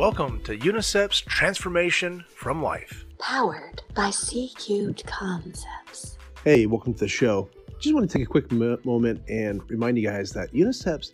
Welcome to UNICEF's Transformation from Life. Powered by C Cubed Concepts. Hey, welcome to the show. Just want to take a quick mo- moment and remind you guys that UNICEF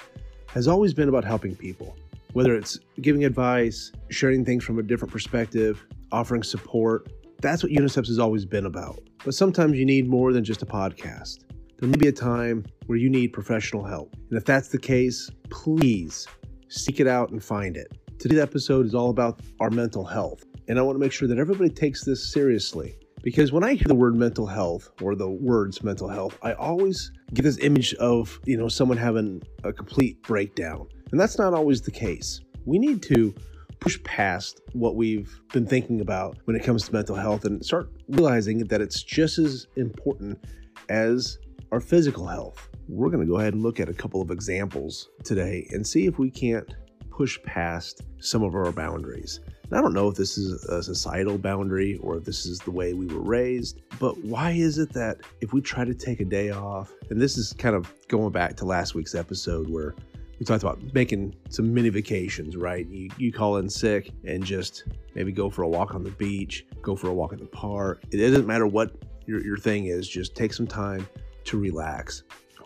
has always been about helping people, whether it's giving advice, sharing things from a different perspective, offering support. That's what UNICEF has always been about. But sometimes you need more than just a podcast. There may be a time where you need professional help. And if that's the case, please seek it out and find it. Today's episode is all about our mental health. And I want to make sure that everybody takes this seriously. Because when I hear the word mental health or the words mental health, I always get this image of, you know, someone having a complete breakdown. And that's not always the case. We need to push past what we've been thinking about when it comes to mental health and start realizing that it's just as important as our physical health. We're going to go ahead and look at a couple of examples today and see if we can't push past some of our boundaries. And I don't know if this is a societal boundary or if this is the way we were raised, but why is it that if we try to take a day off, and this is kind of going back to last week's episode where we talked about making some mini vacations, right? You, you call in sick and just maybe go for a walk on the beach, go for a walk in the park. It doesn't matter what your, your thing is, just take some time to relax.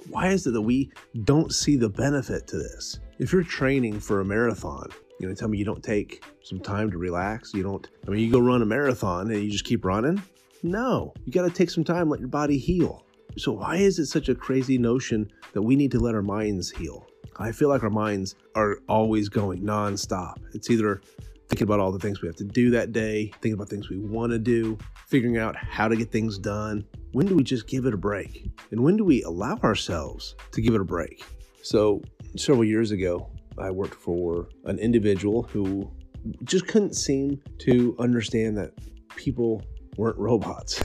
Why is it that we don't see the benefit to this? If you're training for a marathon, you know, tell me you don't take some time to relax. You don't, I mean, you go run a marathon and you just keep running. No, you got to take some time, let your body heal. So, why is it such a crazy notion that we need to let our minds heal? I feel like our minds are always going nonstop. It's either thinking about all the things we have to do that day, thinking about things we want to do, figuring out how to get things done. When do we just give it a break? And when do we allow ourselves to give it a break? So, several years ago, I worked for an individual who just couldn't seem to understand that people weren't robots.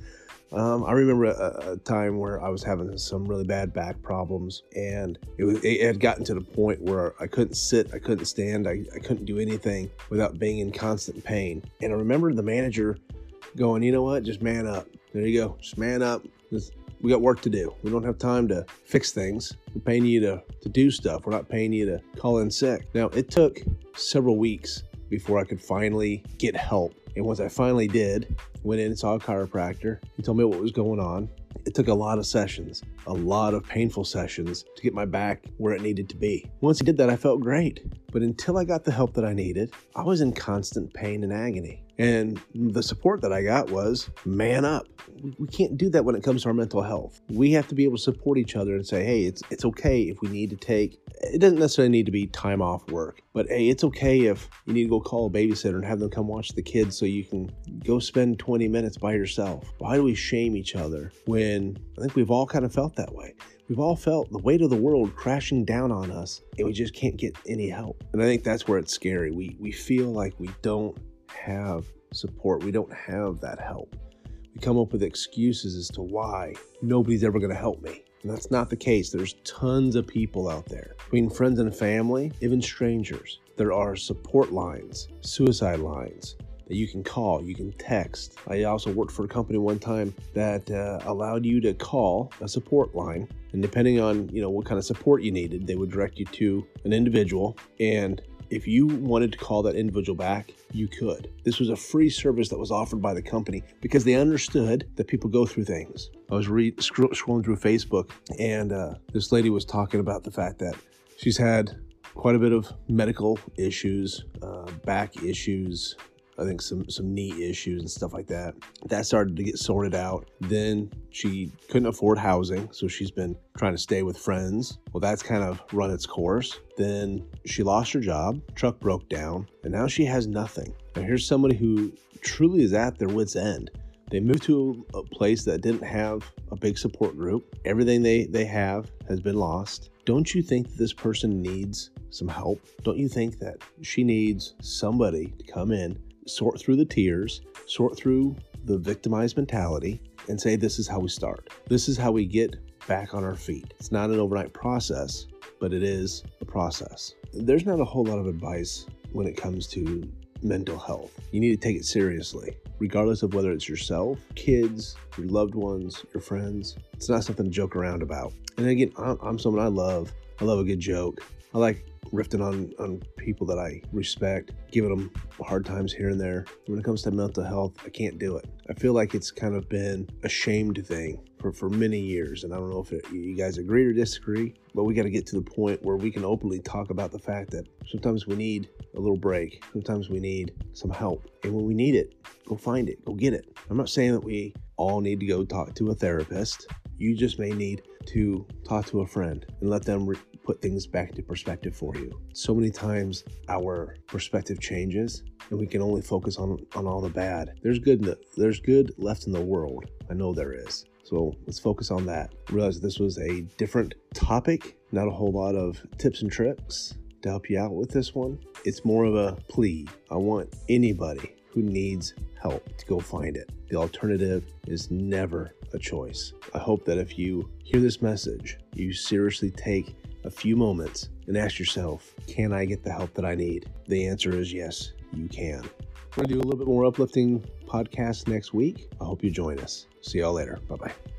um, I remember a, a, time where I was having some really bad back problems, and it, was, it, had gotten to the point where I couldn't sit, I couldn't stand, I, I couldn't do anything without being in constant pain. And I remember the manager going, you know what, just man up. There you go, just man up. Just we got work to do. We don't have time to fix things. We're paying you to, to do stuff. We're not paying you to call in sick. Now, it took several weeks before I could finally get help. And once I finally did, went in and saw a chiropractor. He told me what was going on. It took a lot of sessions, a lot of painful sessions to get my back where it needed to be. Once he did that, I felt great. But until I got the help that I needed, I was in constant pain and agony. And the support that I got was man up. We can't do that when it comes to our mental health. We have to be able to support each other and say, hey, it's it's okay if we need to take it doesn't necessarily need to be time off work, but hey, it's okay if you need to go call a babysitter and have them come watch the kids so you can go spend 20 minutes by yourself. Why do we shame each other when I think we've all kind of felt that way? We've all felt the weight of the world crashing down on us and we just can't get any help. And I think that's where it's scary. We we feel like we don't have support. We don't have that help. We come up with excuses as to why nobody's ever going to help me. And that's not the case. There's tons of people out there, between friends and family, even strangers. There are support lines, suicide lines that you can call, you can text. I also worked for a company one time that uh, allowed you to call a support line, and depending on you know what kind of support you needed, they would direct you to an individual and if you wanted to call that individual back, you could. This was a free service that was offered by the company because they understood that people go through things. I was re- scrolling through Facebook, and uh, this lady was talking about the fact that she's had quite a bit of medical issues, uh, back issues, I think some some knee issues and stuff like that. That started to get sorted out. Then she couldn't afford housing, so she's been trying to stay with friends. Well, that's kind of run its course. Then she lost her job, truck broke down, and now she has nothing. Now here's somebody who truly is at their wits end. They moved to a place that didn't have a big support group. Everything they, they have has been lost. Don't you think that this person needs some help? Don't you think that she needs somebody to come in sort through the tears, sort through the victimized mentality, and say, this is how we start. This is how we get back on our feet. It's not an overnight process, but it is a process. There's not a whole lot of advice when it comes to mental health. You need to take it seriously, regardless of whether it's yourself, kids, your loved ones, your friends. It's not something to joke around about. And again, I'm someone I love. I love a good joke. I like riffing on on people that I respect, giving them hard times here and there. When it comes to mental health, I can't do it. I feel like it's kind of been a shamed thing for, for many years, and I don't know if it, you guys agree or disagree, but we got to get to the point where we can openly talk about the fact that sometimes we need a little break, sometimes we need some help, and when we need it, go find it, go get it. I'm not saying that we all need to go talk to a therapist. You just may need to talk to a friend and let them re- put things back into perspective for you. So many times our perspective changes and we can only focus on, on all the bad. There's good the, there's good left in the world. I know there is. So let's focus on that. Realize this was a different topic, not a whole lot of tips and tricks to help you out with this one. It's more of a plea. I want anybody who needs help to go find it. The alternative is never a choice. I hope that if you hear this message, you seriously take a few moments and ask yourself, can I get the help that I need? The answer is yes, you can. We're going to do a little bit more uplifting podcast next week. I hope you join us. See y'all later. Bye bye.